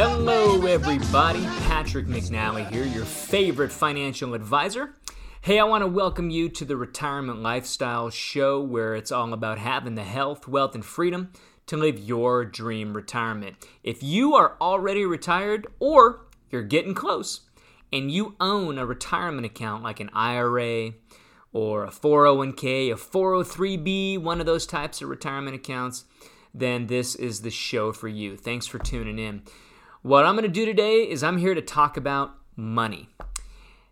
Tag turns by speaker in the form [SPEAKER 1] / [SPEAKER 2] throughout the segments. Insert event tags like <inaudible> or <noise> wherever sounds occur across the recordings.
[SPEAKER 1] Hello, everybody. Patrick McNally here, your favorite financial advisor. Hey, I want to welcome you to the Retirement Lifestyle Show where it's all about having the health, wealth, and freedom to live your dream retirement. If you are already retired or you're getting close and you own a retirement account like an IRA or a 401k, a 403b, one of those types of retirement accounts, then this is the show for you. Thanks for tuning in. What I'm going to do today is I'm here to talk about money.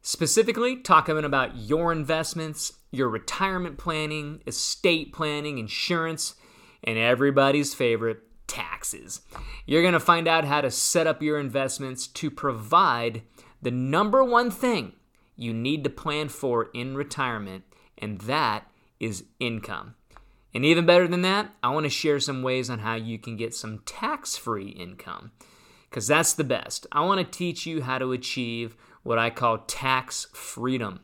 [SPEAKER 1] Specifically, talking about your investments, your retirement planning, estate planning, insurance, and everybody's favorite, taxes. You're going to find out how to set up your investments to provide the number one thing you need to plan for in retirement, and that is income. And even better than that, I want to share some ways on how you can get some tax free income because that's the best. I want to teach you how to achieve what I call tax freedom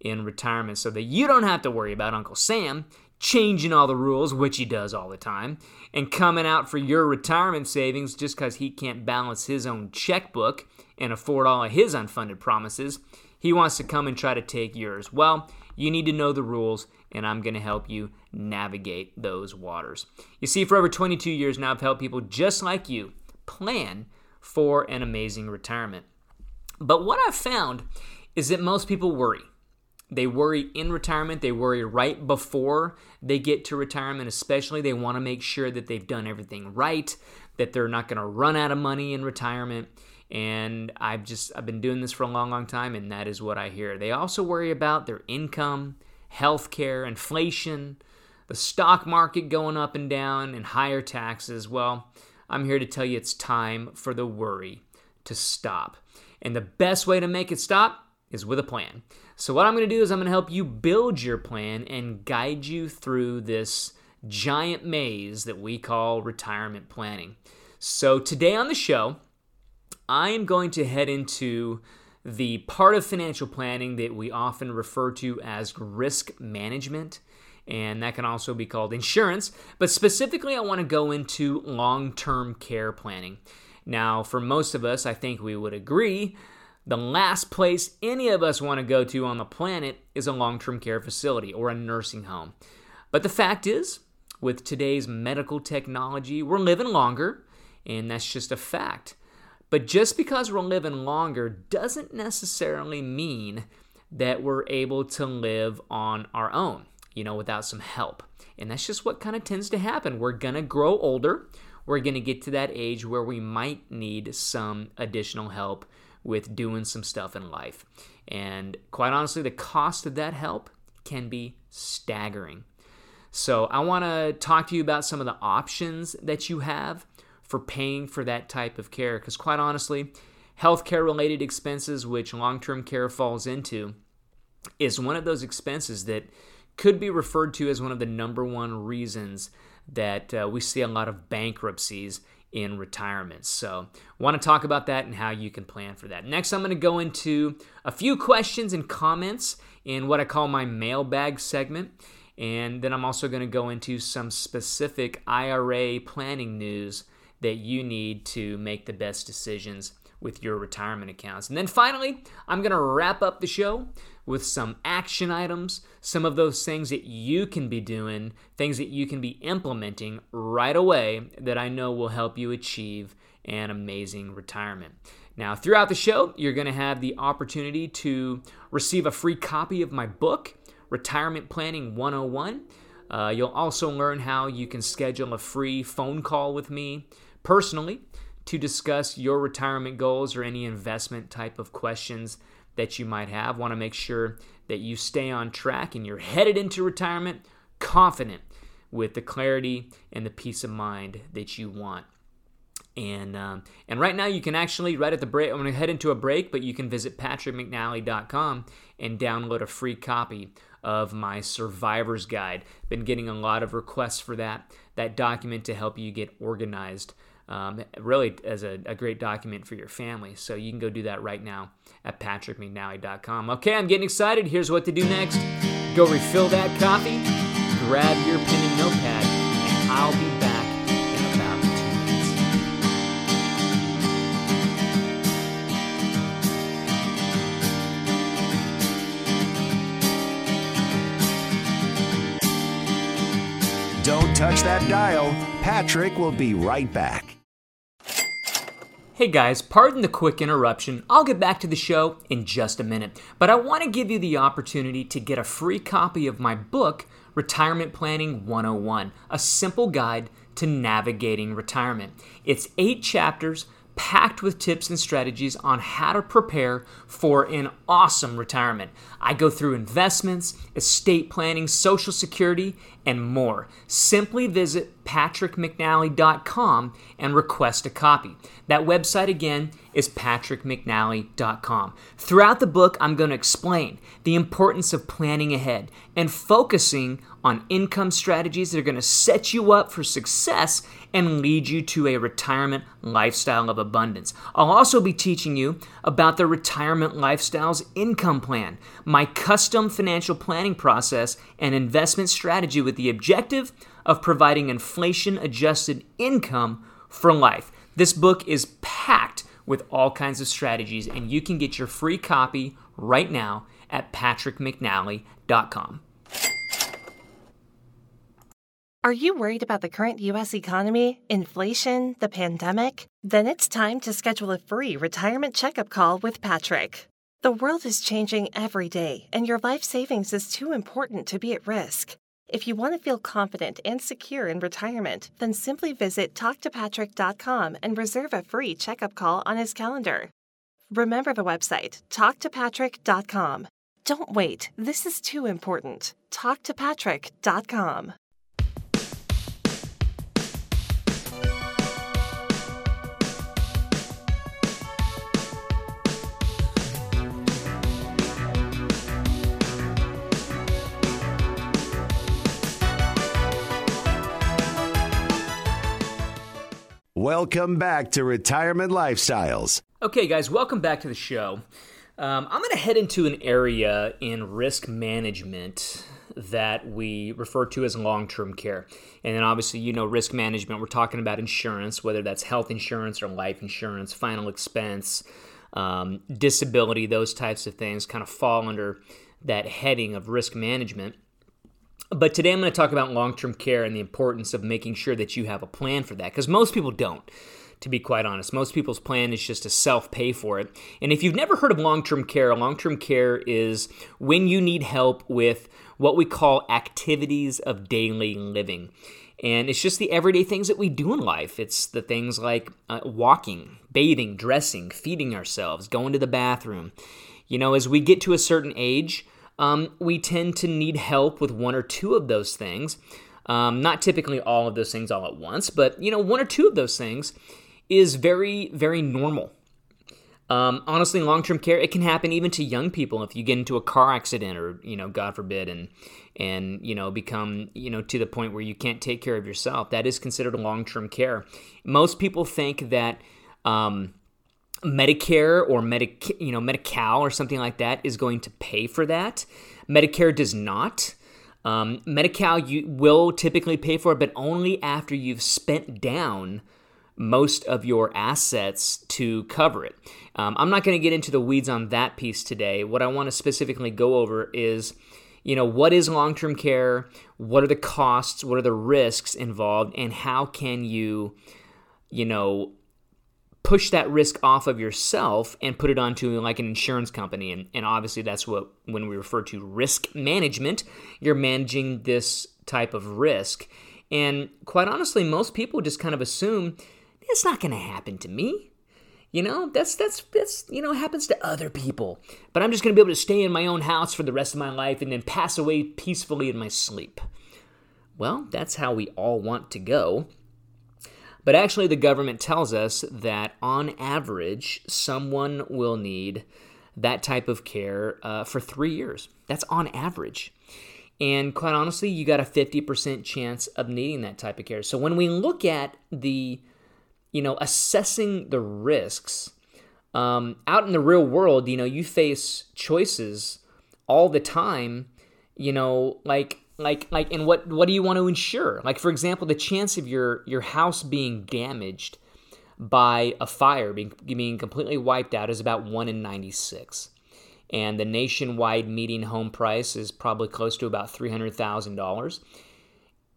[SPEAKER 1] in retirement so that you don't have to worry about Uncle Sam changing all the rules, which he does all the time, and coming out for your retirement savings just because he can't balance his own checkbook and afford all of his unfunded promises. He wants to come and try to take yours. Well, you need to know the rules, and I'm going to help you navigate those waters. You see, for over 22 years now, I've helped people just like you plan for an amazing retirement. But what I've found is that most people worry. They worry in retirement, they worry right before they get to retirement, especially. They want to make sure that they've done everything right, that they're not going to run out of money in retirement. And I've just I've been doing this for a long, long time, and that is what I hear. They also worry about their income, healthcare, inflation, the stock market going up and down, and higher taxes. Well, I'm here to tell you it's time for the worry to stop. And the best way to make it stop is with a plan. So, what I'm going to do is I'm going to help you build your plan and guide you through this giant maze that we call retirement planning. So, today on the show, I am going to head into the part of financial planning that we often refer to as risk management and that can also be called insurance. But specifically, I want to go into long term care planning. Now, for most of us, I think we would agree the last place any of us want to go to on the planet is a long term care facility or a nursing home. But the fact is, with today's medical technology, we're living longer, and that's just a fact. But just because we're living longer doesn't necessarily mean that we're able to live on our own you know, without some help. And that's just what kind of tends to happen. We're going to grow older. We're going to get to that age where we might need some additional help with doing some stuff in life. And quite honestly, the cost of that help can be staggering. So, I want to talk to you about some of the options that you have for paying for that type of care. Because, quite honestly, healthcare related expenses, which long term care falls into, is one of those expenses that could be referred to as one of the number one reasons that uh, we see a lot of bankruptcies in retirement. So, want to talk about that and how you can plan for that. Next, I'm going to go into a few questions and comments in what I call my mailbag segment. And then I'm also going to go into some specific IRA planning news that you need to make the best decisions with your retirement accounts. And then finally, I'm going to wrap up the show with some action items, some of those things that you can be doing, things that you can be implementing right away that I know will help you achieve an amazing retirement. Now, throughout the show, you're going to have the opportunity to receive a free copy of my book, Retirement Planning 101. Uh, you'll also learn how you can schedule a free phone call with me personally to discuss your retirement goals or any investment type of questions that you might have. Want to make sure that you stay on track and you're headed into retirement confident with the clarity and the peace of mind that you want. And um, and right now you can actually right at the break. I'm going to head into a break, but you can visit patrickmcnally.com and download a free copy of my survivor's guide. Been getting a lot of requests for that that document to help you get organized. Um, really, as a, a, great document for your family. So you can go do that right now at patrickmcnally.com. Okay, I'm getting excited. Here's what to do next. Go refill that coffee, grab your pen and notepad, and I'll be back in about two minutes.
[SPEAKER 2] Don't touch that dial. Patrick will be right back.
[SPEAKER 1] Hey guys, pardon the quick interruption. I'll get back to the show in just a minute, but I want to give you the opportunity to get a free copy of my book, Retirement Planning 101, a simple guide to navigating retirement. It's eight chapters packed with tips and strategies on how to prepare for an awesome retirement. I go through investments, estate planning, social security, and more. Simply visit patrickmcnally.com and request a copy. That website again is patrickmcnally.com. Throughout the book, I'm going to explain the importance of planning ahead and focusing on income strategies that are going to set you up for success and lead you to a retirement lifestyle of abundance. I'll also be teaching you about the Retirement Lifestyles Income Plan, my custom financial planning process and investment strategy with the objective of providing inflation adjusted income for life. This book is packed with all kinds of strategies, and you can get your free copy right now at patrickmcnally.com.
[SPEAKER 3] Are you worried about the current U.S. economy, inflation, the pandemic? Then it's time to schedule a free retirement checkup call with Patrick. The world is changing every day, and your life savings is too important to be at risk. If you want to feel confident and secure in retirement, then simply visit talktopatrick.com and reserve a free checkup call on his calendar. Remember the website, talktopatrick.com. Don't wait, this is too important. Talktopatrick.com.
[SPEAKER 2] Welcome back to Retirement Lifestyles.
[SPEAKER 1] Okay, guys, welcome back to the show. Um, I'm going to head into an area in risk management that we refer to as long term care. And then, obviously, you know, risk management, we're talking about insurance, whether that's health insurance or life insurance, final expense, um, disability, those types of things kind of fall under that heading of risk management. But today I'm going to talk about long term care and the importance of making sure that you have a plan for that because most people don't. To be quite honest, most people's plan is just to self pay for it. And if you've never heard of long term care, long term care is when you need help with what we call activities of daily living. And it's just the everyday things that we do in life. It's the things like uh, walking, bathing, dressing, feeding ourselves, going to the bathroom. You know, as we get to a certain age, um, we tend to need help with one or two of those things. Um, not typically all of those things all at once, but you know, one or two of those things is very, very normal. Um, honestly, long-term care it can happen even to young people if you get into a car accident or you know, God forbid, and and you know become you know to the point where you can't take care of yourself. That is considered long-term care. Most people think that. Um, Medicare or Medic, you know, Medi-Cal or something like that is going to pay for that. Medicare does not. Um, Medi-Cal you will typically pay for it, but only after you've spent down most of your assets to cover it. Um, I'm not going to get into the weeds on that piece today. What I want to specifically go over is, you know, what is long-term care? What are the costs? What are the risks involved? And how can you, you know, push that risk off of yourself and put it onto like an insurance company. And, and obviously, that's what when we refer to risk management, you're managing this type of risk. And quite honestly, most people just kind of assume it's not going to happen to me. You know, that's that's that's you know happens to other people. But I'm just going to be able to stay in my own house for the rest of my life and then pass away peacefully in my sleep. Well, that's how we all want to go. But actually, the government tells us that on average, someone will need that type of care uh, for three years. That's on average. And quite honestly, you got a 50% chance of needing that type of care. So when we look at the you know, assessing the risks. Um, out in the real world, you know, you face choices all the time. You know, like like like, and what what do you want to insure? Like, for example, the chance of your your house being damaged by a fire, being being completely wiped out, is about one in ninety six and the nationwide median home price is probably close to about three hundred thousand dollars.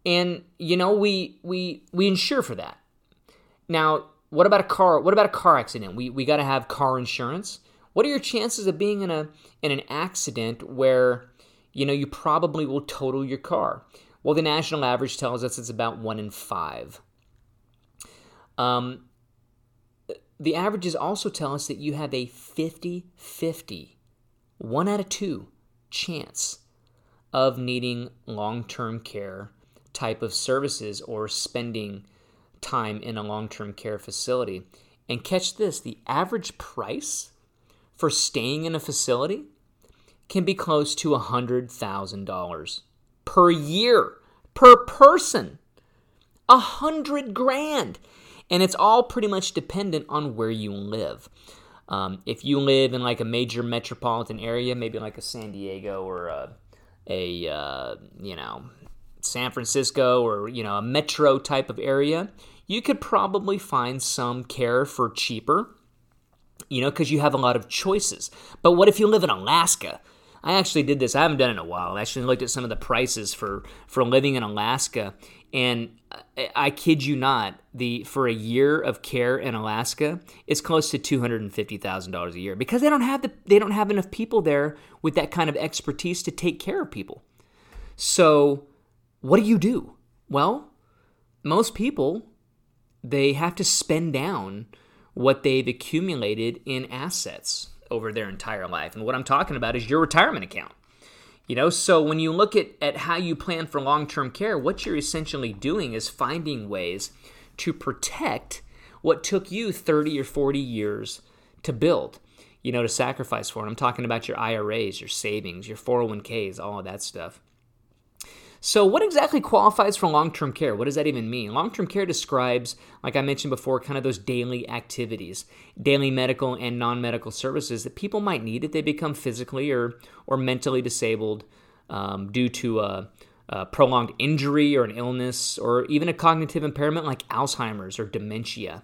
[SPEAKER 1] And you know, we we we insure for that. Now, what about a car? What about a car accident? We we got to have car insurance. What are your chances of being in a in an accident where you know you probably will total your car? Well, the national average tells us it's about one in five. Um, the averages also tell us that you have a 50 50, one out of two chance of needing long term care type of services or spending time in a long term care facility. And catch this the average price for staying in a facility can be close to $100,000 per year, per person. A hundred grand. And it's all pretty much dependent on where you live. Um, if you live in like a major metropolitan area, maybe like a San Diego or a, a uh, you know, San Francisco or, you know, a metro type of area, you could probably find some care for cheaper, you know, because you have a lot of choices. But what if you live in Alaska? I actually did this. I haven't done it in a while. I actually looked at some of the prices for for living in Alaska, and I, I kid you not, the for a year of care in Alaska, it's close to two hundred and fifty thousand dollars a year because they don't have the they don't have enough people there with that kind of expertise to take care of people. So, what do you do? Well, most people they have to spend down what they've accumulated in assets over their entire life. And what I'm talking about is your retirement account. You know, so when you look at, at how you plan for long term care, what you're essentially doing is finding ways to protect what took you 30 or 40 years to build, you know, to sacrifice for. And I'm talking about your IRAs, your savings, your 401ks, all of that stuff. So, what exactly qualifies for long term care? What does that even mean? Long term care describes, like I mentioned before, kind of those daily activities, daily medical and non medical services that people might need if they become physically or, or mentally disabled um, due to a, a prolonged injury or an illness or even a cognitive impairment like Alzheimer's or dementia.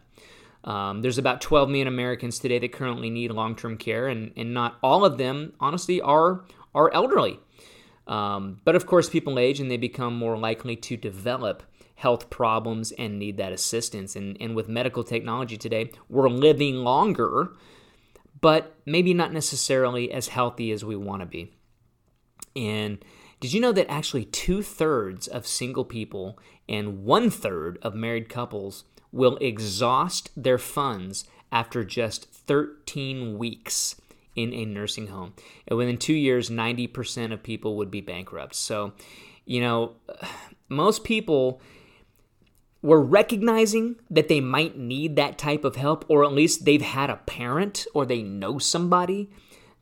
[SPEAKER 1] Um, there's about 12 million Americans today that currently need long term care, and, and not all of them, honestly, are, are elderly. Um, but of course, people age and they become more likely to develop health problems and need that assistance. And, and with medical technology today, we're living longer, but maybe not necessarily as healthy as we want to be. And did you know that actually two thirds of single people and one third of married couples will exhaust their funds after just 13 weeks? In a nursing home. And within two years, 90% of people would be bankrupt. So, you know, most people were recognizing that they might need that type of help, or at least they've had a parent or they know somebody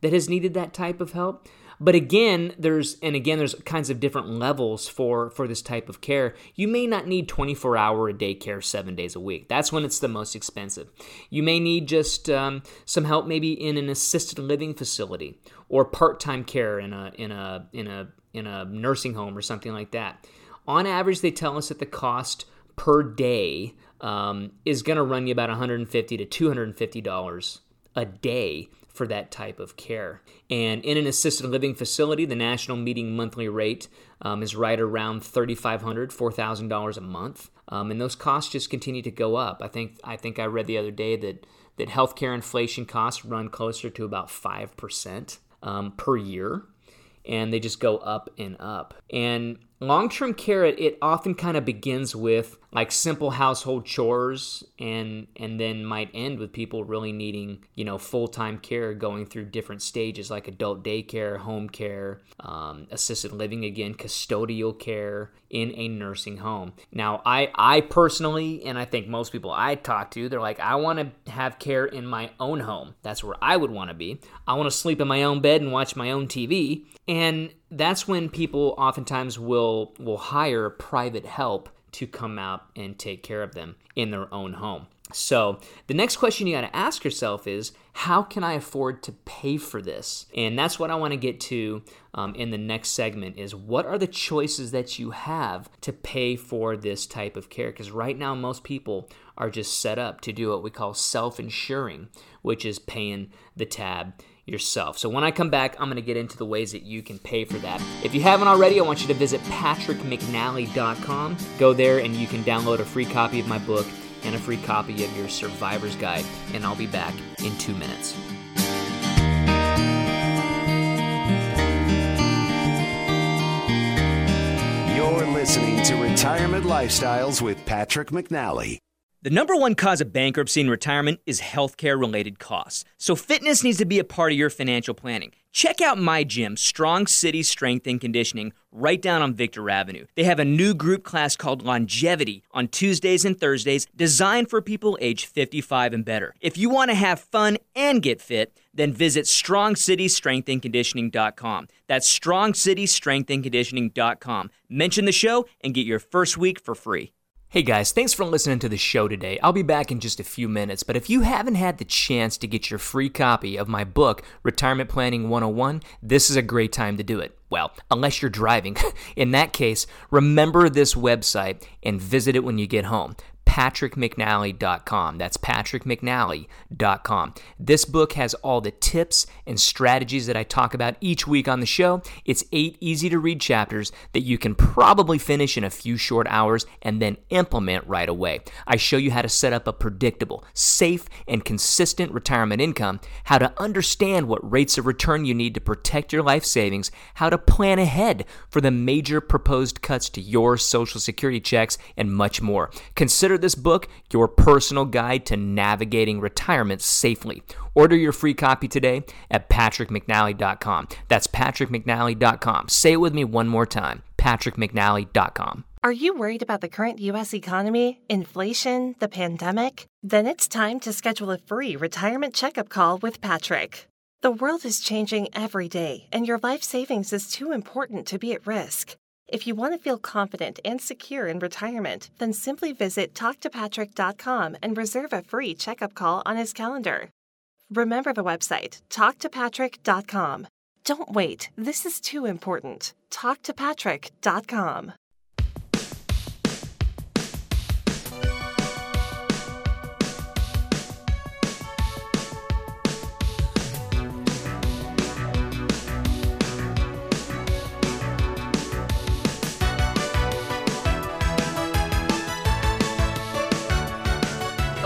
[SPEAKER 1] that has needed that type of help. But again, there's and again there's kinds of different levels for for this type of care. You may not need 24 hour a day care seven days a week. That's when it's the most expensive. You may need just um, some help maybe in an assisted living facility or part time care in a in a in a in a nursing home or something like that. On average, they tell us that the cost per day um, is going to run you about 150 to 250 dollars a day for that type of care. And in an assisted living facility, the national median monthly rate um, is right around $3,500, $4,000 a month. Um, and those costs just continue to go up. I think I think I read the other day that that healthcare inflation costs run closer to about 5% um, per year and they just go up and up. And long term care, it often kind of begins with like simple household chores and and then might end with people really needing you know full-time care going through different stages like adult daycare home care um, assisted living again custodial care in a nursing home. Now i i personally and i think most people i talk to they're like i want to have care in my own home. That's where i would want to be. I want to sleep in my own bed and watch my own tv and that's when people oftentimes will will hire private help to come out and take care of them in their own home. So, the next question you got to ask yourself is how can I afford to pay for this? And that's what I want to get to um, in the next segment is what are the choices that you have to pay for this type of care? Because right now, most people are just set up to do what we call self insuring, which is paying the tab yourself. So when I come back, I'm going to get into the ways that you can pay for that. If you haven't already, I want you to visit patrickmcnally.com. Go there and you can download a free copy of my book and a free copy of your survivor's guide. And I'll be back in two minutes.
[SPEAKER 2] You're listening to Retirement Lifestyles with Patrick McNally.
[SPEAKER 1] The number one cause of bankruptcy in retirement is healthcare related costs. So, fitness needs to be a part of your financial planning. Check out my gym, Strong City Strength and Conditioning, right down on Victor Avenue. They have a new group class called Longevity on Tuesdays and Thursdays, designed for people age 55 and better. If you want to have fun and get fit, then visit strongcitystrengthandconditioning.com. That's strongcitystrengthandconditioning.com. Mention the show and get your first week for free. Hey guys, thanks for listening to the show today. I'll be back in just a few minutes, but if you haven't had the chance to get your free copy of my book, Retirement Planning 101, this is a great time to do it. Well, unless you're driving. <laughs> In that case, remember this website and visit it when you get home patrickmcnally.com. That's patrickmcnally.com. This book has all the tips and strategies that I talk about each week on the show. It's eight easy to read chapters that you can probably finish in a few short hours and then implement right away. I show you how to set up a predictable, safe, and consistent retirement income, how to understand what rates of return you need to protect your life savings, how to plan ahead for the major proposed cuts to your Social Security checks, and much more. Consider this book your personal guide to navigating retirement safely. Order your free copy today at patrickmcnally.com. That's patrickmcnally.com. Say it with me one more time patrickmcnally.com.
[SPEAKER 3] Are you worried about the current U.S. economy, inflation, the pandemic? Then it's time to schedule a free retirement checkup call with Patrick. The world is changing every day, and your life savings is too important to be at risk. If you want to feel confident and secure in retirement, then simply visit talktopatrick.com and reserve a free checkup call on his calendar. Remember the website, talktopatrick.com. Don't wait, this is too important. Talktopatrick.com.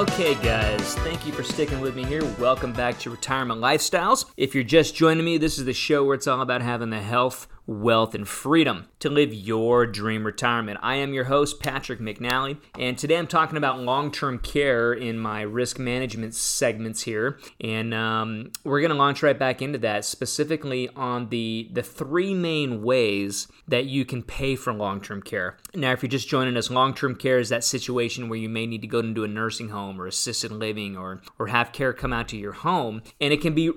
[SPEAKER 1] Okay, guys, thank you for sticking with me here. Welcome back to Retirement Lifestyles. If you're just joining me, this is the show where it's all about having the health, wealth, and freedom to live your dream retirement. I am your host, Patrick McNally, and today I'm talking about long term care in my risk management segments here. And um, we're going to launch right back into that, specifically on the, the three main ways that you can pay for long term care. Now, if you're just joining us, long term care is that situation where you may need to go into a nursing home or assisted living or, or have care come out to your home, and it can be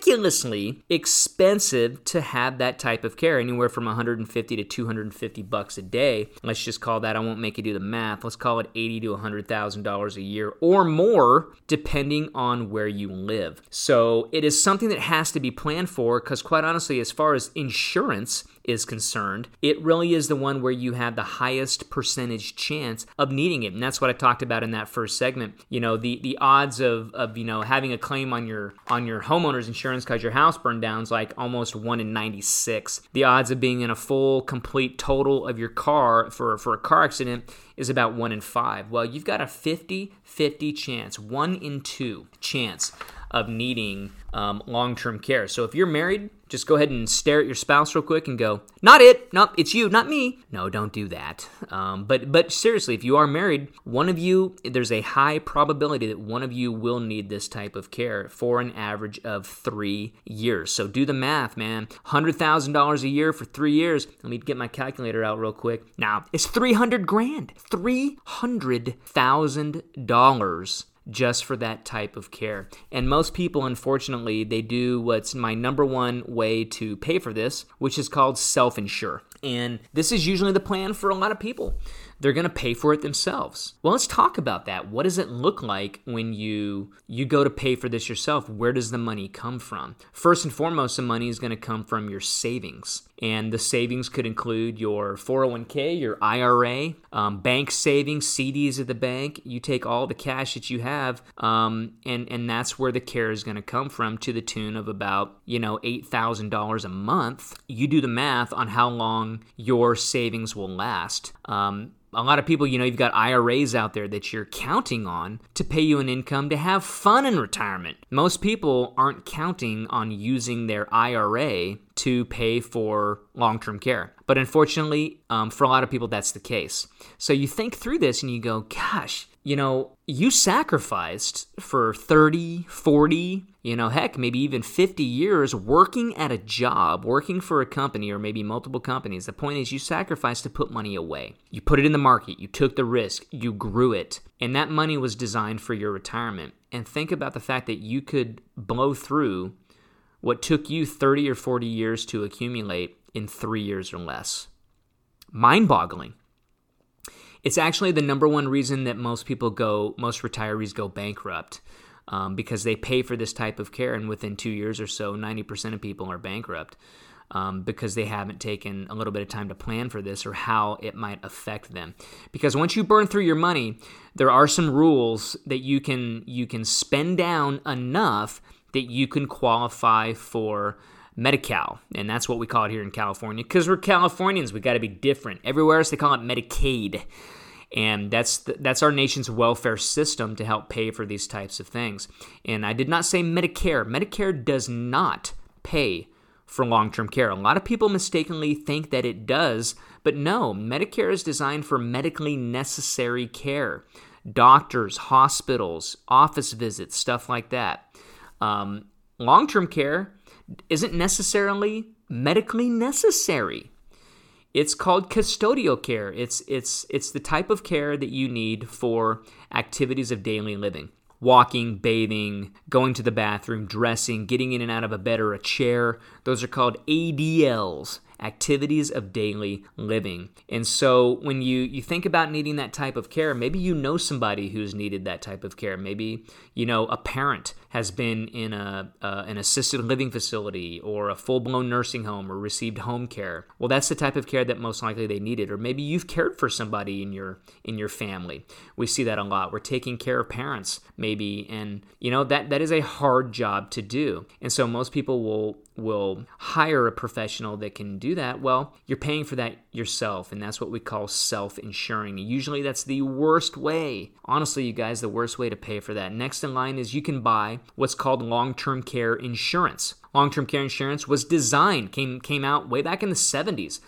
[SPEAKER 1] ridiculously expensive to have that type of care, anywhere from 150 150 to 250 bucks a day. Let's just call that, I won't make you do the math, let's call it 80 to $100,000 a year or more, depending on where you live. So it is something that has to be planned for because, quite honestly, as far as insurance, is concerned, it really is the one where you have the highest percentage chance of needing it. And that's what I talked about in that first segment. You know, the the odds of of you know having a claim on your on your homeowner's insurance because your house burned down is like almost one in 96. The odds of being in a full complete total of your car for for a car accident is about 1 in 5. Well, you've got a 50 50 chance, 1 in 2 chance of needing um, long term care. So if you're married, just go ahead and stare at your spouse real quick and go, "Not it. Nope, it's you, not me." No, don't do that. Um, but but seriously, if you are married, one of you, there's a high probability that one of you will need this type of care for an average of three years. So do the math, man. Hundred thousand dollars a year for three years. Let me get my calculator out real quick. Now it's three hundred grand. Three hundred thousand dollars just for that type of care. And most people, unfortunately, they do what's my number one way to pay for this, which is called self insure. And this is usually the plan for a lot of people they're going to pay for it themselves. Well, let's talk about that. What does it look like when you you go to pay for this yourself? Where does the money come from? First and foremost, the money is going to come from your savings. And the savings could include your 401k, your IRA, um, bank savings, CDs at the bank. You take all the cash that you have, um, and and that's where the care is going to come from, to the tune of about you know eight thousand dollars a month. You do the math on how long your savings will last. Um, a lot of people, you know, you've got IRAs out there that you're counting on to pay you an income to have fun in retirement. Most people aren't counting on using their IRA to pay for long term care. But unfortunately, um, for a lot of people, that's the case. So you think through this and you go, gosh, you know, you sacrificed for 30, 40, you know, heck, maybe even 50 years working at a job, working for a company or maybe multiple companies. The point is, you sacrificed to put money away. You put it in the market, you took the risk, you grew it, and that money was designed for your retirement. And think about the fact that you could blow through what took you 30 or 40 years to accumulate in three years or less. Mind boggling. It's actually the number one reason that most people go, most retirees go bankrupt. Um, because they pay for this type of care, and within two years or so, 90% of people are bankrupt um, because they haven't taken a little bit of time to plan for this or how it might affect them. Because once you burn through your money, there are some rules that you can you can spend down enough that you can qualify for Medi-Cal, and that's what we call it here in California. Because we're Californians, we got to be different. Everywhere else, they call it Medicaid, and that's the, that's our nation's welfare system to help pay for these types of things. And I did not say Medicare. Medicare does not pay for long-term care. A lot of people mistakenly think that it does, but no. Medicare is designed for medically necessary care, doctors, hospitals, office visits, stuff like that. Um, Long term care isn't necessarily medically necessary. It's called custodial care. It's, it's, it's the type of care that you need for activities of daily living walking, bathing, going to the bathroom, dressing, getting in and out of a bed or a chair. Those are called ADLs activities of daily living. And so when you you think about needing that type of care, maybe you know somebody who's needed that type of care. Maybe you know a parent has been in a uh, an assisted living facility or a full-blown nursing home or received home care. Well, that's the type of care that most likely they needed or maybe you've cared for somebody in your in your family. We see that a lot. We're taking care of parents maybe and you know that that is a hard job to do. And so most people will will hire a professional that can do that, well, you're paying for that yourself, and that's what we call self insuring. Usually, that's the worst way. Honestly, you guys, the worst way to pay for that. Next in line is you can buy what's called long term care insurance. Long term care insurance was designed, came, came out way back in the 70s,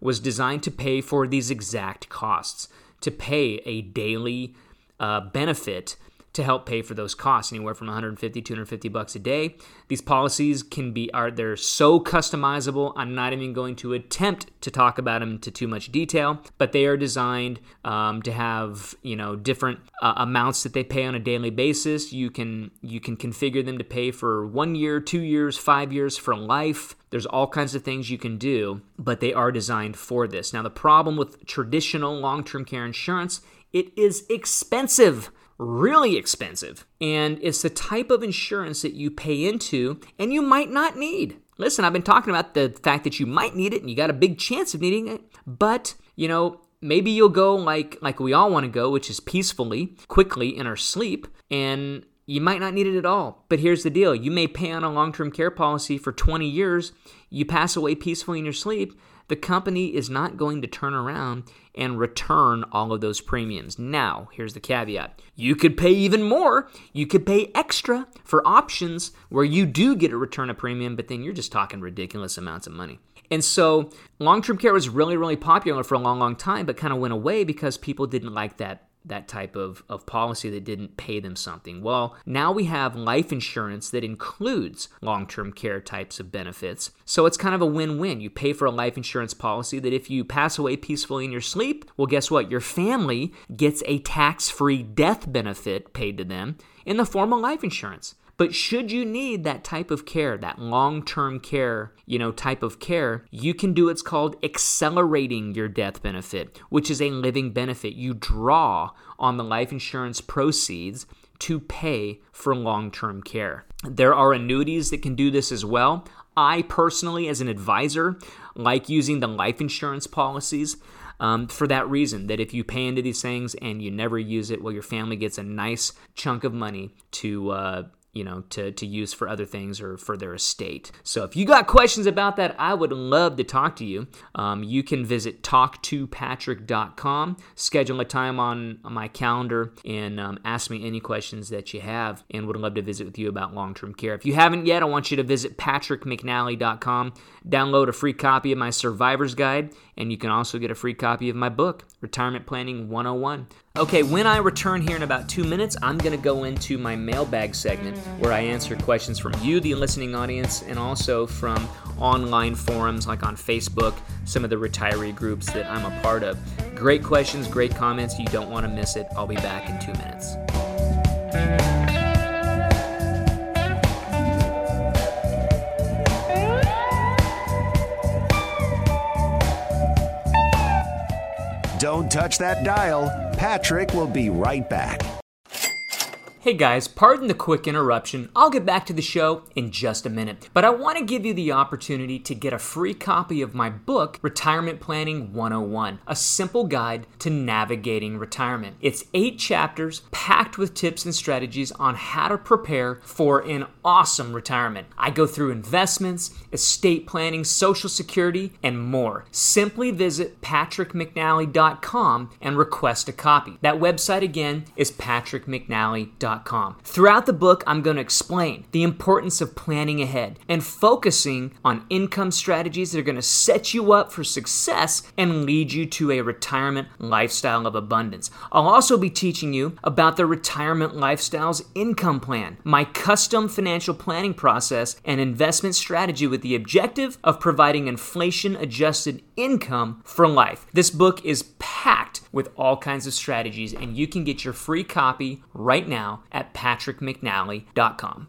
[SPEAKER 1] was designed to pay for these exact costs, to pay a daily uh, benefit to help pay for those costs anywhere from 150 250 bucks a day. These policies can be are they're so customizable i'm not even going to attempt to talk about them to too much detail but they are designed um, to have you know different uh, amounts that they pay on a daily basis. You can you can configure them to pay for one year two years five years for life. There's all kinds of things you can do but they are designed for this. Now the problem with traditional long-term care insurance it is expensive really expensive. And it's the type of insurance that you pay into and you might not need. listen, I've been talking about the fact that you might need it and you got a big chance of needing it, but, you know, maybe you'll go like like we all want to go, which is peacefully, quickly in our sleep, and you might not need it at all. But here's the deal you may pay on a long term care policy for 20 years, you pass away peacefully in your sleep. The company is not going to turn around and return all of those premiums. Now, here's the caveat you could pay even more. You could pay extra for options where you do get a return of premium, but then you're just talking ridiculous amounts of money. And so long term care was really, really popular for a long, long time, but kind of went away because people didn't like that that type of, of policy that didn't pay them something. Well, now we have life insurance that includes long term care types of benefits. So it's kind of a win win. You pay for a life insurance policy that if you pass away peacefully in your sleep, well, guess what? Your family gets a tax free death benefit paid to them in the form of life insurance. But should you need that type of care, that long-term care, you know, type of care, you can do what's called accelerating your death benefit, which is a living benefit. You draw on the life insurance proceeds to pay for long-term care. There are annuities that can do this as well. I personally, as an advisor, like using the life insurance policies. Um, for that reason, that if you pay into these things and you never use it, well, your family gets a nice chunk of money to uh, you know, to, to use for other things or for their estate. So if you got questions about that, I would love to talk to you. Um, you can visit talktopatrick.com, schedule a time on, my calendar, and um, ask me any questions that you have, and would love to visit with you about long term care. If you haven't yet, I want you to visit patrickmcnally.com, download a free copy of my Survivor's Guide, and you can also get a free copy of my book, Retirement Planning 101. Okay, when I return here in about two minutes, I'm going to go into my mailbag segment where I answer questions from you, the listening audience, and also from online forums like on Facebook, some of the retiree groups that I'm a part of. Great questions, great comments. You don't want to miss it. I'll be back in two minutes.
[SPEAKER 2] Don't touch that dial. Patrick will be right back.
[SPEAKER 1] Hey guys, pardon the quick interruption. I'll get back to the show in just a minute. But I want to give you the opportunity to get a free copy of my book, Retirement Planning 101, a simple guide to navigating retirement. It's eight chapters packed with tips and strategies on how to prepare for an awesome retirement. I go through investments, estate planning, social security, and more. Simply visit patrickmcnally.com and request a copy. That website again is patrickmcnally.com. Throughout the book, I'm going to explain the importance of planning ahead and focusing on income strategies that are going to set you up for success and lead you to a retirement lifestyle of abundance. I'll also be teaching you about the Retirement Lifestyles Income Plan, my custom financial planning process and investment strategy with the objective of providing inflation adjusted income for life. This book is packed with all kinds of strategies, and you can get your free copy right now at patrickmcnally.com.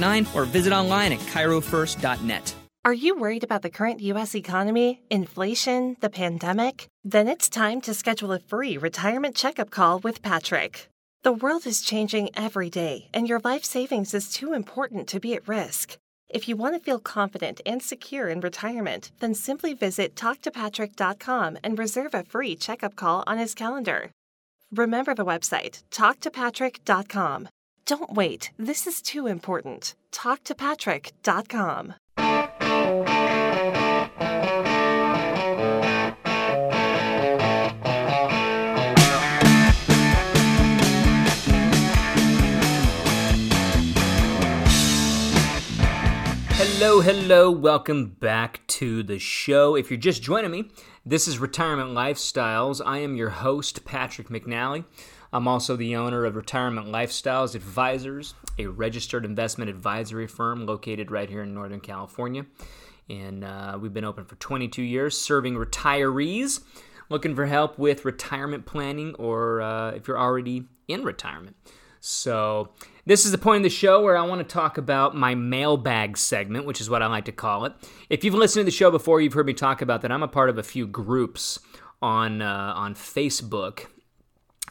[SPEAKER 4] or visit online at chirofirst.net.
[SPEAKER 3] Are you worried about the current U.S. economy, inflation, the pandemic? Then it's time to schedule a free retirement checkup call with Patrick. The world is changing every day, and your life savings is too important to be at risk. If you want to feel confident and secure in retirement, then simply visit talktopatrick.com and reserve a free checkup call on his calendar. Remember the website, talktopatrick.com. Don't wait. This is too important. TalkToPatrick.com.
[SPEAKER 1] Hello, hello, welcome back to the show. If you're just joining me, this is Retirement Lifestyles. I am your host, Patrick McNally. I'm also the owner of Retirement Lifestyles Advisors, a registered investment advisory firm located right here in Northern California. And uh, we've been open for 22 years, serving retirees looking for help with retirement planning or uh, if you're already in retirement. So, this is the point of the show where I want to talk about my mailbag segment, which is what I like to call it. If you've listened to the show before, you've heard me talk about that. I'm a part of a few groups on uh, on Facebook,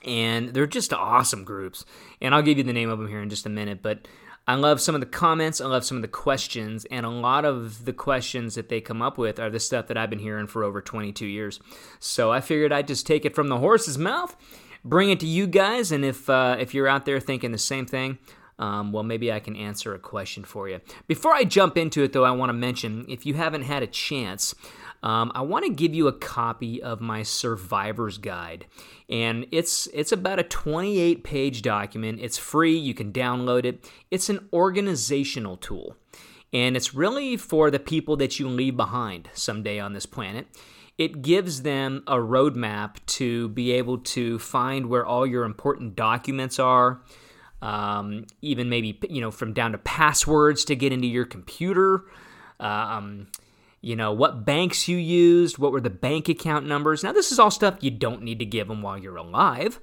[SPEAKER 1] and they're just awesome groups. And I'll give you the name of them here in just a minute. But I love some of the comments. I love some of the questions, and a lot of the questions that they come up with are the stuff that I've been hearing for over 22 years. So I figured I'd just take it from the horse's mouth bring it to you guys. And if uh, if you're out there thinking the same thing, um, well, maybe I can answer a question for you. Before I jump into it, though, I want to mention if you haven't had a chance, um, I want to give you a copy of my Survivor's Guide, and it's it's about a 28 page document. It's free. You can download it. It's an organizational tool, and it's really for the people that you leave behind someday on this planet it gives them a roadmap to be able to find where all your important documents are. Um, even maybe you know from down to passwords to get into your computer. Um, you know what banks you used, what were the bank account numbers. Now this is all stuff you don't need to give them while you're alive,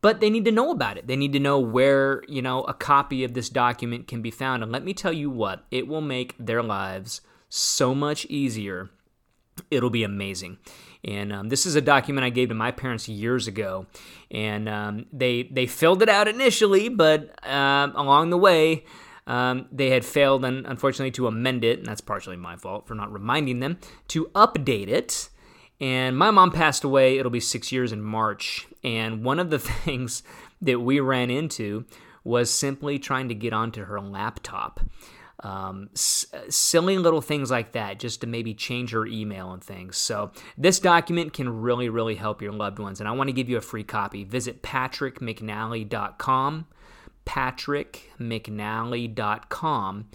[SPEAKER 1] but they need to know about it. They need to know where you know a copy of this document can be found. And let me tell you what, it will make their lives so much easier it'll be amazing. And um, this is a document I gave to my parents years ago, and um, they they filled it out initially, but uh, along the way. Um, they had failed, and unfortunately, to amend it, and that's partially my fault for not reminding them to update it. And my mom passed away. It'll be six years in March. And one of the <laughs> things that we ran into was simply trying to get onto her laptop um, s- silly little things like that just to maybe change her email and things. So, this document can really, really help your loved ones. And I want to give you a free copy. Visit patrickmcnally.com, patrickmcnally.com.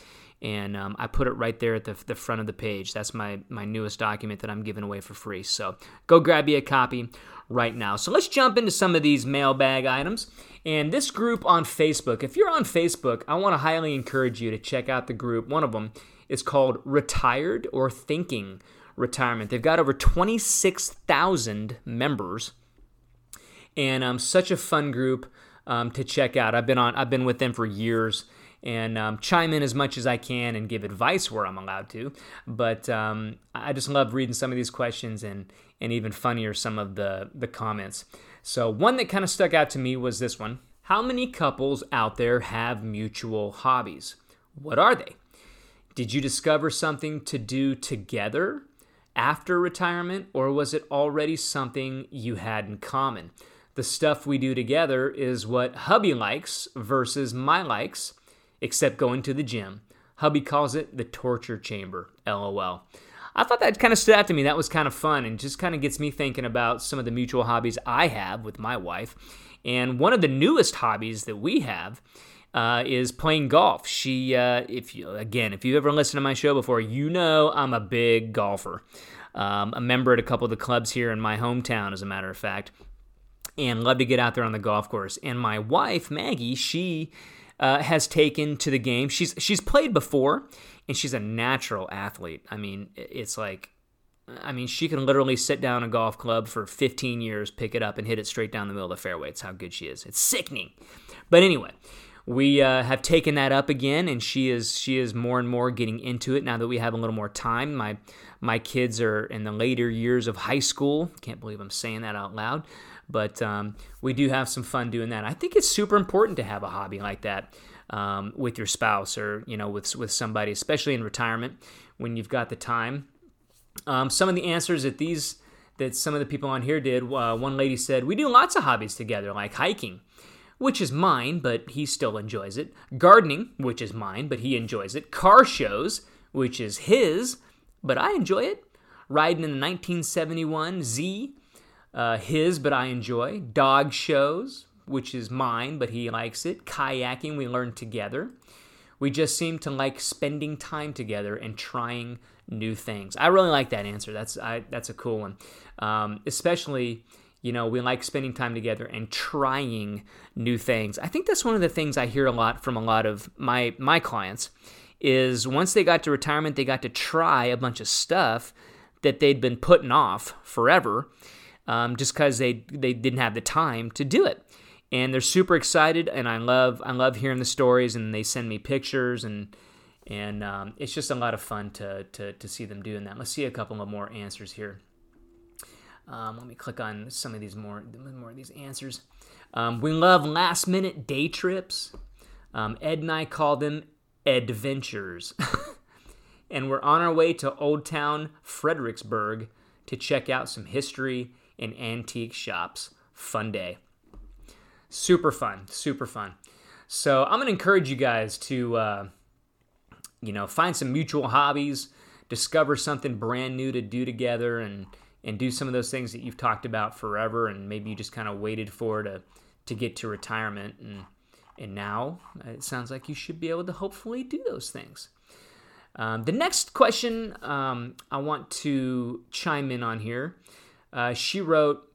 [SPEAKER 1] And um, I put it right there at the, the front of the page. That's my, my newest document that I'm giving away for free. So go grab you a copy right now. So let's jump into some of these mailbag items. And this group on Facebook, if you're on Facebook, I want to highly encourage you to check out the group. One of them is called Retired or Thinking Retirement. They've got over 26,000 members, and um, such a fun group um, to check out. I've been on, I've been with them for years, and um, chime in as much as I can and give advice where I'm allowed to. But um, I just love reading some of these questions and and even funnier some of the the comments. So, one that kind of stuck out to me was this one How many couples out there have mutual hobbies? What are they? Did you discover something to do together after retirement, or was it already something you had in common? The stuff we do together is what hubby likes versus my likes, except going to the gym. Hubby calls it the torture chamber, lol. I thought that kind of stood out to me. That was kind of fun and just kind of gets me thinking about some of the mutual hobbies I have with my wife. And one of the newest hobbies that we have uh, is playing golf. She, uh, if you again, if you've ever listened to my show before, you know I'm a big golfer. Um, a member at a couple of the clubs here in my hometown, as a matter of fact, and love to get out there on the golf course. And my wife Maggie, she uh, has taken to the game. She's she's played before, and she's a natural athlete. I mean, it's like, I mean, she can literally sit down a golf club for 15 years, pick it up, and hit it straight down the middle of the fairway. It's how good she is. It's sickening. But anyway, we uh, have taken that up again, and she is she is more and more getting into it now that we have a little more time. My my kids are in the later years of high school. Can't believe I'm saying that out loud, but um, we do have some fun doing that. I think it's super important to have a hobby like that um, with your spouse or you know with with somebody, especially in retirement when you've got the time. Um, some of the answers that these that some of the people on here did. Uh, one lady said, "We do lots of hobbies together, like hiking." Which is mine, but he still enjoys it. Gardening, which is mine, but he enjoys it. Car shows, which is his, but I enjoy it. Riding in the 1971 Z, uh, his, but I enjoy. Dog shows, which is mine, but he likes it. Kayaking, we learned together. We just seem to like spending time together and trying new things. I really like that answer. That's I, that's a cool one, um, especially You know, we like spending time together and trying new things. I think that's one of the things I hear a lot from a lot of my my clients is once they got to retirement, they got to try a bunch of stuff that they'd been putting off forever, um, just because they they didn't have the time to do it. And they're super excited, and I love I love hearing the stories, and they send me pictures, and and um, it's just a lot of fun to, to to see them doing that. Let's see a couple of more answers here. Um, let me click on some of these more more of these answers. Um, we love last minute day trips. Um, Ed and I call them adventures. <laughs> and we're on our way to Old Town Fredericksburg to check out some history and antique shops. Fun day. Super fun, super fun. So I'm gonna encourage you guys to, uh, you know, find some mutual hobbies, discover something brand new to do together, and and do some of those things that you've talked about forever, and maybe you just kind of waited for to to get to retirement, and and now it sounds like you should be able to hopefully do those things. Um, the next question um, I want to chime in on here. Uh, she wrote,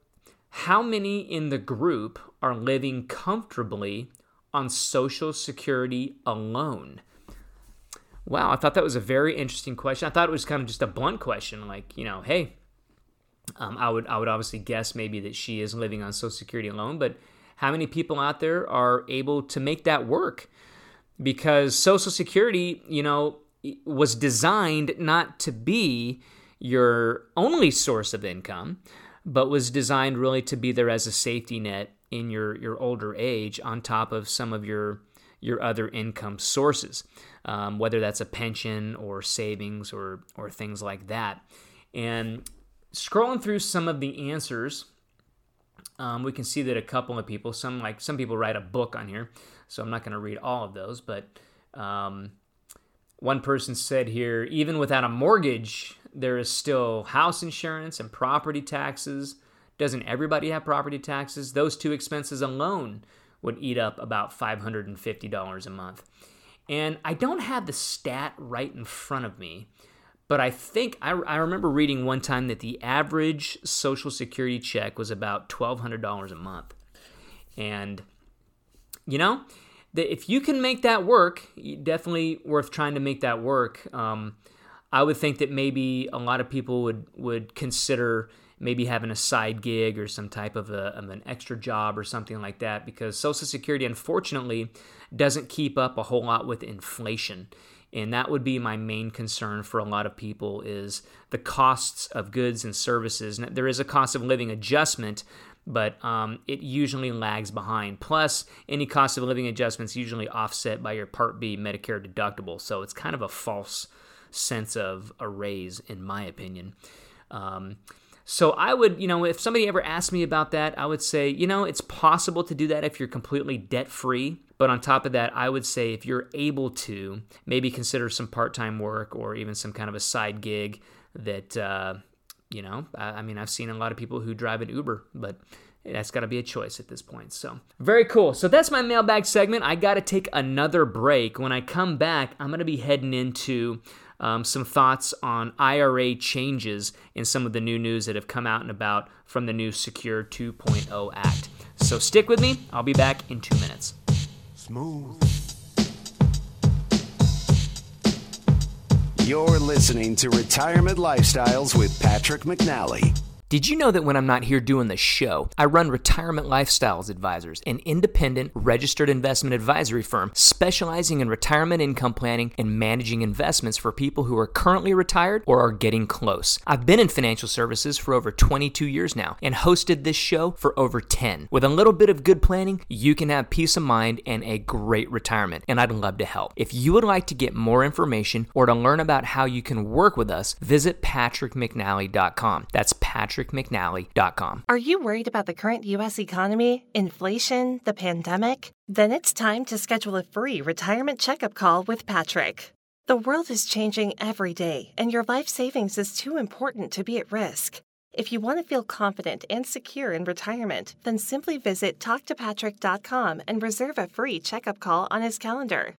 [SPEAKER 1] "How many in the group are living comfortably on Social Security alone?" Wow, I thought that was a very interesting question. I thought it was kind of just a blunt question, like you know, hey, um, I would I would obviously guess maybe that she is living on Social Security alone, but how many people out there are able to make that work? Because Social Security, you know, was designed not to be your only source of income, but was designed really to be there as a safety net in your your older age on top of some of your your other income sources, um, whether that's a pension or savings or or things like that. And scrolling through some of the answers, um, we can see that a couple of people, some like some people write a book on here, so I'm not going to read all of those, but um, one person said here, even without a mortgage, there is still house insurance and property taxes. Doesn't everybody have property taxes? Those two expenses alone would eat up about $550 a month. And I don't have the stat right in front of me, but I think I, I remember reading one time that the average Social Security check was about $1,200 a month. And, you know, that if you can make that work, definitely worth trying to make that work. Um, I would think that maybe a lot of people would would consider maybe having a side gig or some type of, a, of an extra job or something like that because Social Security, unfortunately, doesn't keep up a whole lot with inflation. And that would be my main concern for a lot of people is the costs of goods and services. There is a cost of living adjustment but um, it usually lags behind. Plus any cost of living adjustments usually offset by your part b medicare deductible. So it's kind of a false sense of a raise in my opinion um, so I would, you know, if somebody ever asked me about that, I would say, you know, it's possible to do that if you're completely debt free. But on top of that, I would say if you're able to, maybe consider some part time work or even some kind of a side gig that, uh, you know, I, mean, I've seen a lot of people who drive an Uber, but that's got to be a choice at this point. So, very cool. So, that's my mailbag segment. I got to take another break. When I come back, I'm going to be heading into um, some thoughts on IRA changes in some of the new news that have come out and about from the new Secure 2.0 Act. So stick with me. I'll be back in two minutes. Smooth.
[SPEAKER 2] You're listening to Retirement Lifestyles with Patrick McNally.
[SPEAKER 1] Did you know that when I'm not here doing the show, I run Retirement Lifestyles Advisors, an independent registered investment advisory firm specializing in retirement income planning and managing investments for people who are currently retired or are getting close. I've been in financial services for over 22 years now and hosted this show for over 10. With a little bit of good planning, you can have peace of mind and a great retirement, and I'd love to help. If you would like to get more information or to learn about how you can work with us, visit patrickmcnally.com. That's Patrick patrickmcnally.com.
[SPEAKER 3] Are you worried about the current U.S. economy, inflation, the pandemic? Then it's time to schedule a free retirement checkup call with Patrick. The world is changing every day, and your life savings is too important to be at risk. If you want to feel confident and secure in retirement, then simply visit talktopatrick.com and reserve a free checkup call on his calendar.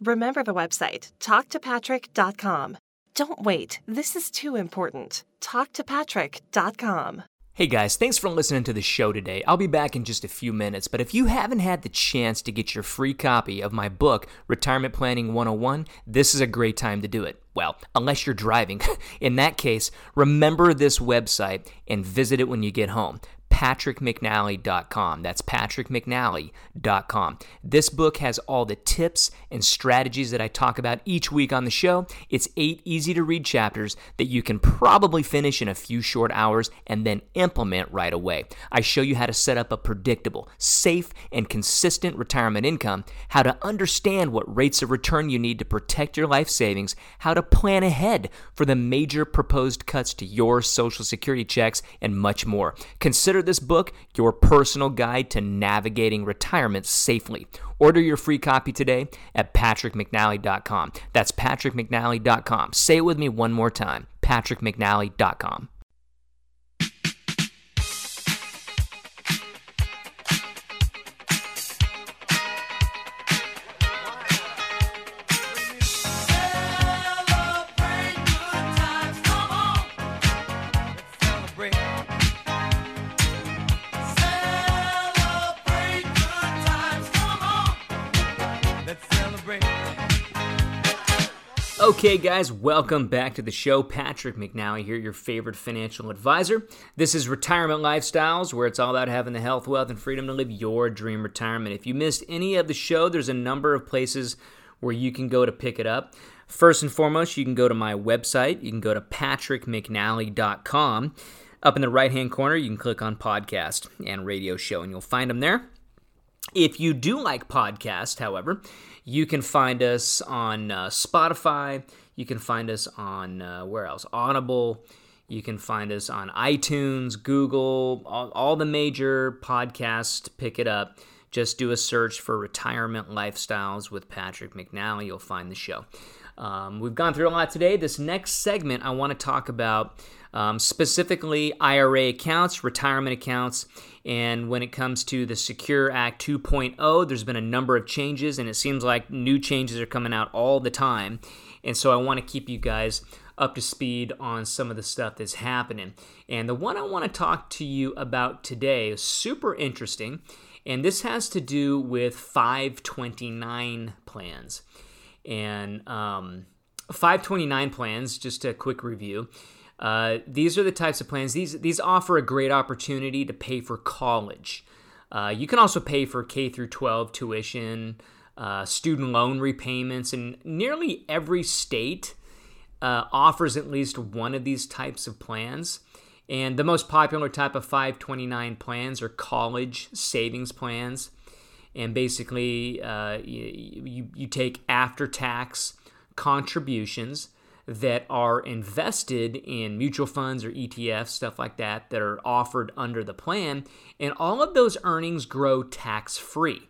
[SPEAKER 3] Remember the website, talktopatrick.com. Don't wait. This is too important. TalkToPatrick.com.
[SPEAKER 1] Hey guys, thanks for listening to the show today. I'll be back in just a few minutes, but if you haven't had the chance to get your free copy of my book, Retirement Planning 101, this is a great time to do it. Well, unless you're driving. <laughs> in that case, remember this website and visit it when you get home patrickmcnally.com. That's patrickmcnally.com. This book has all the tips and strategies that I talk about each week on the show. It's eight easy to read chapters that you can probably finish in a few short hours and then implement right away. I show you how to set up a predictable, safe, and consistent retirement income, how to understand what rates of return you need to protect your life savings, how to plan ahead for the major proposed cuts to your Social Security checks, and much more. Consider this book your personal guide to navigating retirement safely. Order your free copy today at patrickmcnally.com. That's patrickmcnally.com. Say it with me one more time patrickmcnally.com. Okay, guys, welcome back to the show. Patrick McNally here, your favorite financial advisor. This is Retirement Lifestyles, where it's all about having the health, wealth, and freedom to live your dream retirement. If you missed any of the show, there's a number of places where you can go to pick it up. First and foremost, you can go to my website. You can go to patrickmcnally.com. Up in the right hand corner, you can click on podcast and radio show, and you'll find them there. If you do like podcasts, however, you can find us on uh, Spotify. You can find us on, uh, where else? Audible. You can find us on iTunes, Google, all, all the major podcasts. Pick it up. Just do a search for Retirement Lifestyles with Patrick McNally. You'll find the show. Um, we've gone through a lot today. This next segment, I want to talk about um, specifically IRA accounts, retirement accounts, and when it comes to the Secure Act 2.0, there's been a number of changes, and it seems like new changes are coming out all the time. And so I want to keep you guys up to speed on some of the stuff that's happening. And the one I want to talk to you about today is super interesting, and this has to do with 529 plans. And um, 529 plans, just a quick review. Uh, these are the types of plans. These these offer a great opportunity to pay for college. Uh, you can also pay for K through 12 tuition, uh, student loan repayments, and nearly every state uh, offers at least one of these types of plans. And the most popular type of 529 plans are college savings plans. And basically, uh, you, you, take after tax contributions that are invested in mutual funds or ETFs, stuff like that, that are offered under the plan. And all of those earnings grow tax free.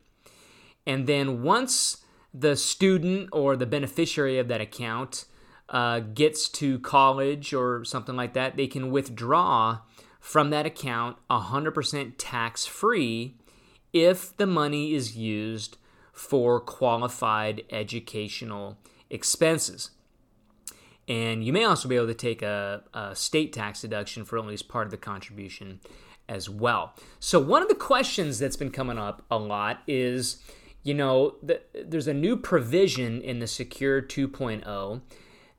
[SPEAKER 1] And then once the student or the beneficiary of that account uh, gets to college or something like that, they can withdraw from that account 100% tax free if the money is used for qualified educational expenses. And you may also be able to take a, a, state tax deduction for at least part of the contribution as well. So, one of the questions that's been coming up a lot is you know, the, there's a new provision in the Secure 2.0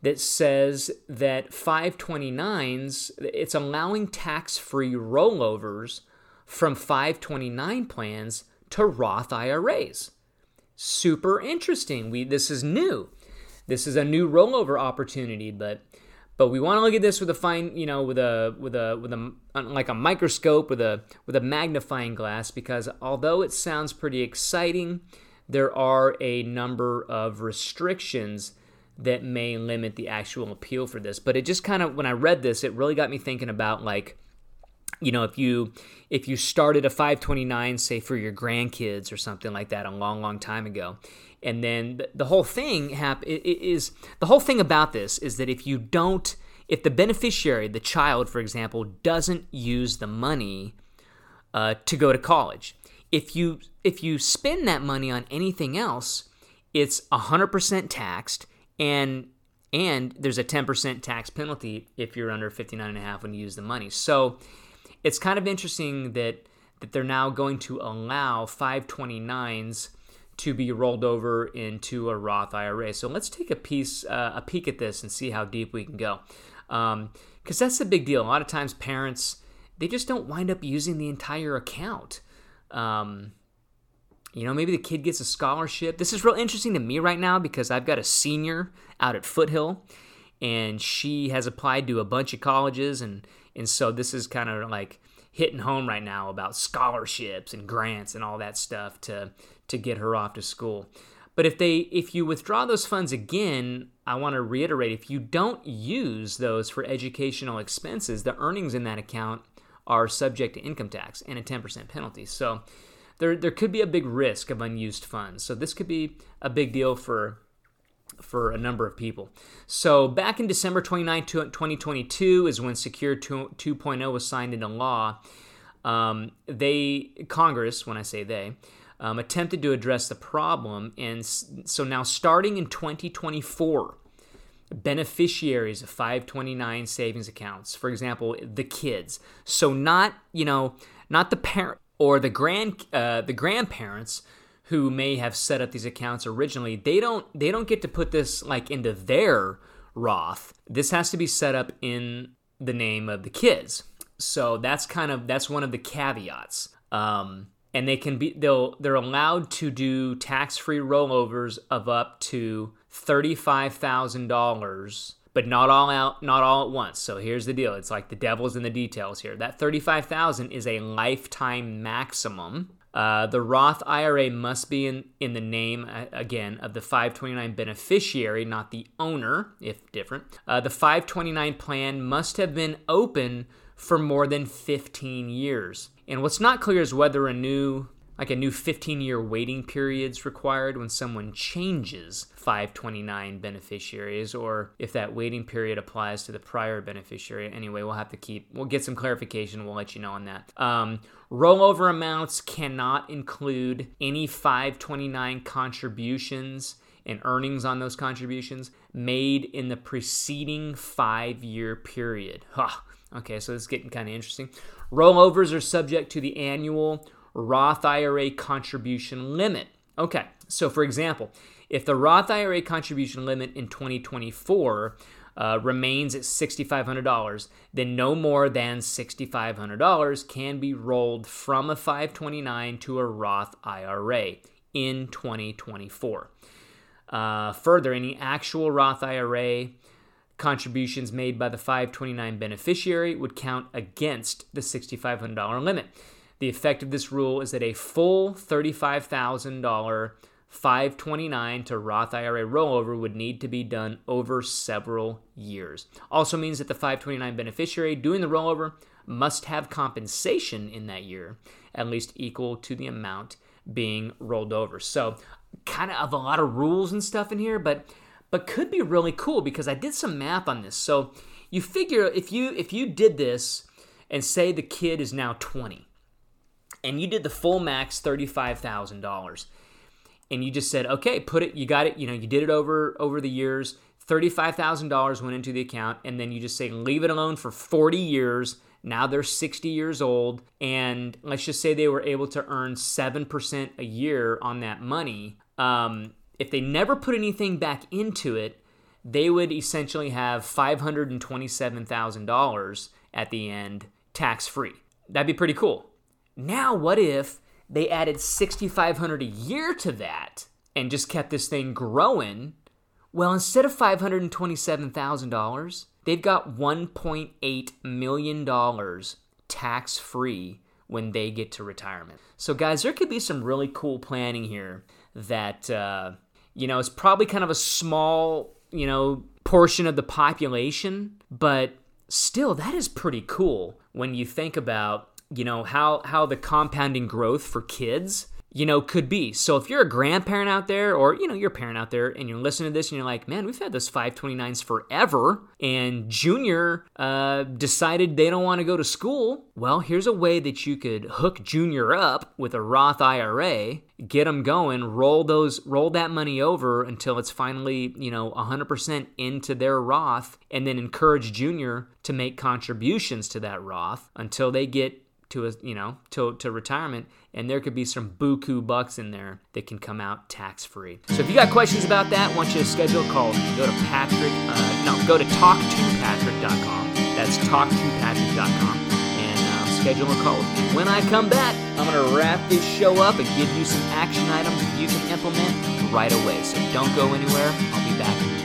[SPEAKER 1] that says that 529s, it's allowing tax free rollovers from 529 plans to Roth IRAs. Super interesting. We, this is new this is a new rollover opportunity, but but we want to look at this with a fine, you know, with a with a with a like a microscope with a with a magnifying glass because although it sounds pretty exciting, there are a number of restrictions that may limit the actual appeal for this. But it just kind of when I read this, it really got me thinking about like you know if you if you started a 529 say for your grandkids or something like that a long long time ago and then the whole thing hap- is the whole thing about this is that if you don't if the beneficiary the child for example doesn't use the money uh, to go to college if you if you spend that money on anything else it's 100% taxed and and there's a 10% tax penalty if you're under 59 and a half when you use the money. So it's kind of interesting that that they're now going to allow 529s to be rolled over into a Roth IRA. So let's take a piece, uh, a peek at this and see how deep we can go, because um, that's a big deal. A lot of times, parents they just don't wind up using the entire account. Um, you know, maybe the kid gets a scholarship. This is real interesting to me right now because I've got a senior out at Foothill, and she has applied to a bunch of colleges, and and so this is kind of like hitting home right now about scholarships and grants and all that stuff to to get her off to school. But if they if you withdraw those funds again, I want to reiterate if you don't use those for educational expenses, the earnings in that account are subject to income tax and a 10% penalty. So there there could be a big risk of unused funds. So this could be a big deal for for a number of people. So back in December 29, 2022 is when Secure 2.0 was signed into law. Um, they Congress, when I say they, um, attempted to address the problem, and so now starting in 2024, beneficiaries of 529 savings accounts, for example, the kids. So not you know not the parent or the grand uh, the grandparents who may have set up these accounts originally. They don't they don't get to put this like into their Roth. This has to be set up in the name of the kids. So that's kind of that's one of the caveats. Um, and they can be they'll they're allowed to do tax-free rollovers of up to $35,000 but not all out not all at once so here's the deal it's like the devil's in the details here that 35000 is a lifetime maximum uh, the Roth IRA must be in, in the name, uh, again, of the 529 beneficiary, not the owner, if different. Uh, the 529 plan must have been open for more than 15 years. And what's not clear is whether a new like a new 15 year waiting period is required when someone changes 529 beneficiaries or if that waiting period applies to the prior beneficiary. Anyway we'll have to keep we'll get some clarification. We'll let you know on that. Um, rollover amounts cannot include any 529 contributions and earnings on those contributions made in the preceding five year period. Huh. Okay, so this is getting kind of interesting. Rollovers are subject to the annual Roth IRA contribution limit. Okay, so for example, if the Roth IRA contribution limit in 2024 uh, remains at $6,500, then no more than $6,500 can be rolled from a 529 to a Roth IRA in 2024. Uh, further, any actual Roth IRA Contributions made by the 529 beneficiary would count against the $6,500 limit. The effect of this rule is that a full $35,000 529 to Roth IRA rollover would need to be done over several years. Also means that the 529 beneficiary doing the rollover must have compensation in that year, at least equal to the amount being rolled over. So, kind of a lot of rules and stuff in here, but but could be really cool because I did some math on this. So you figure if you if you did this and say the kid is now 20 and you did the full max $35,000 and you just said, "Okay, put it you got it, you know, you did it over over the years, $35,000 went into the account and then you just say leave it alone for 40 years." Now they're 60 years old, and let's just say they were able to earn 7% a year on that money. Um, if they never put anything back into it, they would essentially have $527,000 at the end tax free. That'd be pretty cool. Now, what if they added 6500 a year to that and just kept this thing growing? Well, instead of $527,000, they've got $1.8 million tax free when they get to retirement. So, guys, there could be some really cool planning here that uh, you know, it's probably kind of a small, you know, portion of the population, but still that is pretty cool when you think about, you know, how how the compounding growth for kids you know, could be. So if you're a grandparent out there or, you know, you're a parent out there and you're listening to this and you're like, man, we've had those 529s forever and Junior uh, decided they don't want to go to school, well, here's a way that you could hook Junior up with a Roth IRA, get them going, roll those, roll that money over until it's finally, you know, 100% into their Roth, and then encourage Junior to make contributions to that Roth until they get to a you know to, to retirement and there could be some buku bucks in there that can come out tax free so if you got questions about that want you to schedule a call. Go to patrick uh, no go to talktopatrick.com that's talktopatrick.com and um, schedule a call. When i come back i'm going to wrap this show up and give you some action items you can implement right away. So don't go anywhere. I'll be back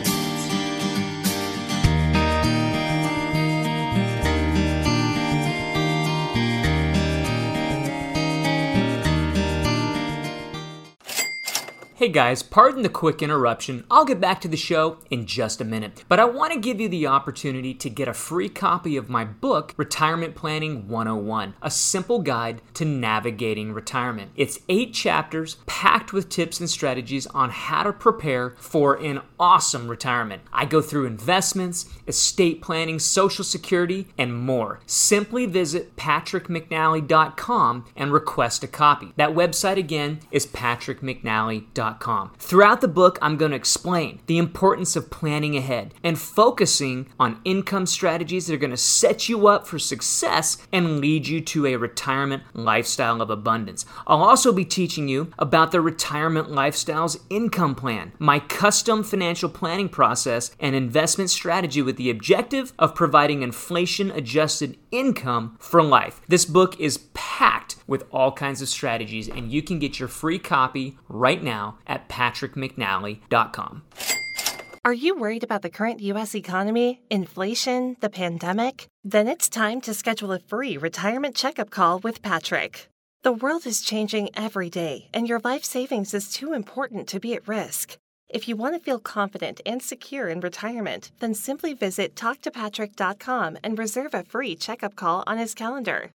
[SPEAKER 1] Hey guys, pardon the quick interruption. I'll get back to the show in just a minute. But I want to give you the opportunity to get a free copy of my book, Retirement Planning 101, a simple guide to navigating retirement. It's eight chapters packed with tips and strategies on how to prepare for an awesome retirement. I go through investments, estate planning, social security, and more. Simply visit patrickmcnally.com and request a copy. That website again is patrickmcnally.com. Throughout the book, I'm going to explain the importance of planning ahead and focusing on income strategies that are going to set you up for success and lead you to a retirement lifestyle of abundance. I'll also be teaching you about the Retirement Lifestyles Income Plan, my custom financial planning process and investment strategy with the objective of providing inflation adjusted income for life. This book is packed with all kinds of strategies, and you can get your free copy right now at patrickmcnally.com.
[SPEAKER 3] Are you worried about the current U.S. economy, inflation, the pandemic? Then it's time to schedule a free retirement checkup call with Patrick. The world is changing every day, and your life savings is too important to be at risk. If you want to feel confident and secure in retirement, then simply visit talktopatrick.com and reserve a free checkup call on his calendar.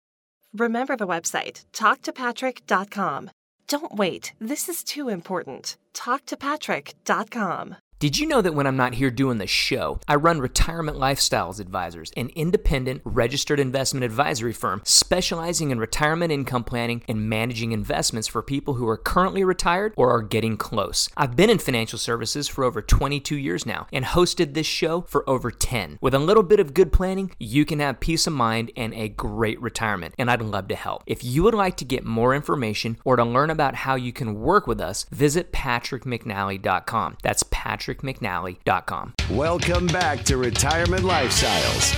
[SPEAKER 3] Remember the website, talktopatrick.com. Don't wait, this is too important. Talktopatrick.com.
[SPEAKER 1] Did you know that when I'm not here doing the show, I run Retirement Lifestyles Advisors, an independent registered investment advisory firm specializing in retirement income planning and managing investments for people who are currently retired or are getting close. I've been in financial services for over 22 years now and hosted this show for over 10. With a little bit of good planning, you can have peace of mind and a great retirement, and I'd love to help. If you would like to get more information or to learn about how you can work with us, visit patrickmcnally.com. That's Patrick patrickmcnally.com.
[SPEAKER 2] Welcome back to Retirement Lifestyles.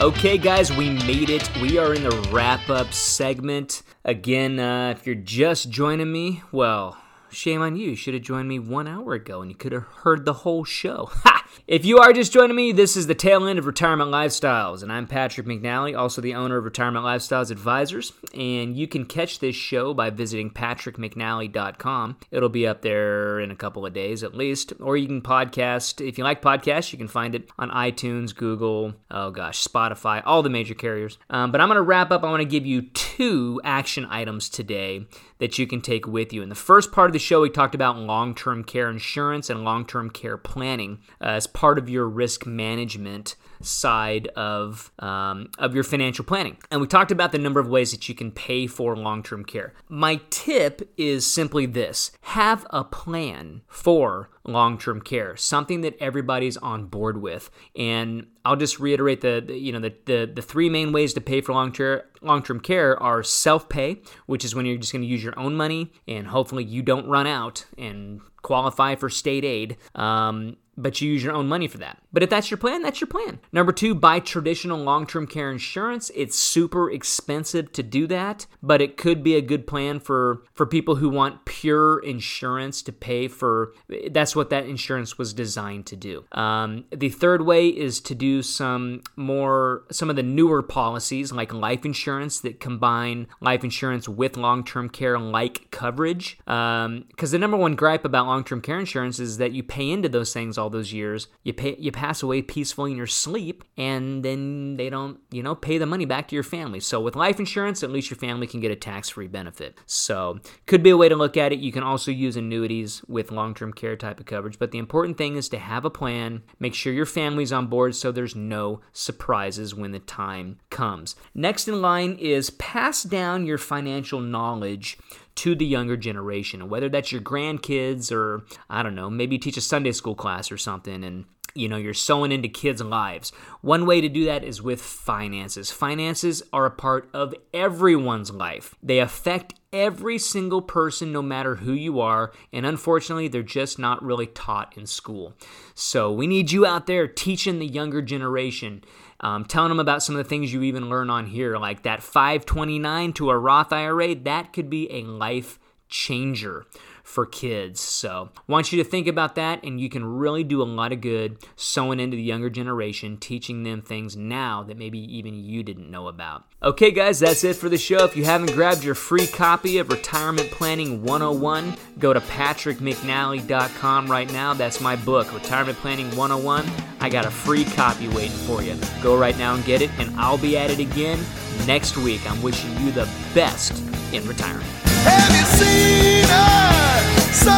[SPEAKER 1] Okay, guys, we made it. We are in the wrap up segment. Again, uh, if you're just joining me, well, shame on you. You should have joined me one hour ago and you could have heard the whole show. <laughs> Ha! If you are just joining me, this is the tail end of Retirement Lifestyles, and I'm Patrick McNally, also the owner of Retirement Lifestyles Advisors. And you can catch this show by visiting patrickmcnally.com. It'll be up there in a couple of days at least, or you can podcast. If you like podcasts, you can find it on iTunes, Google, oh gosh, Spotify, all the major carriers. Um, but I'm going to wrap up. I want to give you two action items today that you can take with you. In the first part of the show, we talked about long term care insurance and long term care planning uh, as part of your risk management side of um, of your financial planning. And we talked about the number of ways that you can pay for long term care. My tip is simply this: have a plan for long term care, something that everybody's on board with. And I'll just reiterate the, the you know the, the the three main ways to pay for long term long term care are self pay, which is when you're just going to use your own money and hopefully you don't run out and qualify for state aid. Um, but you use your own money for that. But if that's your plan, that's your plan. Number two, buy traditional long term care insurance. It's super expensive to do that, but it could be a good plan for, for people who want pure insurance to pay for. That's what that insurance was designed to do. Um, the third way is to do some more, some of the newer policies like life insurance that combine life insurance with long term care like coverage. Because um, the number one gripe about long term care insurance is that you pay into those things all all those years. You pay, you pass away peacefully in your sleep, and then they don't, you know, pay the money back to your family. So with life insurance, at least your family can get a tax-free benefit. So could be a way to look at it. You can also use annuities with long-term care type of coverage, but the important thing is to have a plan. Make sure your family's on board so there's no surprises when the time comes. Next in line is pass down your financial knowledge to the younger generation, whether that's your grandkids or I don't know, maybe you teach a Sunday school class or something and you know you're sowing into kids' lives. One way to do that is with finances. Finances are a part of everyone's life. They affect every single person no matter who you are, and unfortunately they're just not really taught in school. So we need you out there teaching the younger generation um, telling them about some of the things you even learn on here, like that 529 to a Roth IRA, that could be a life changer for kids. So, want you to think about that, and you can really do a lot of good sowing into the younger generation, teaching them things now that maybe even you didn't know about. Okay, guys, that's it for the show. If you haven't grabbed your free copy of Retirement Planning 101, go to patrickmcnally.com right now. That's my book, Retirement Planning 101. I got a free copy waiting for you. Go right now and get it, and I'll be at it again next week. I'm wishing you the best in retirement.
[SPEAKER 2] Have you seen her? So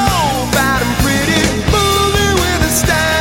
[SPEAKER 2] bad and pretty, with a style.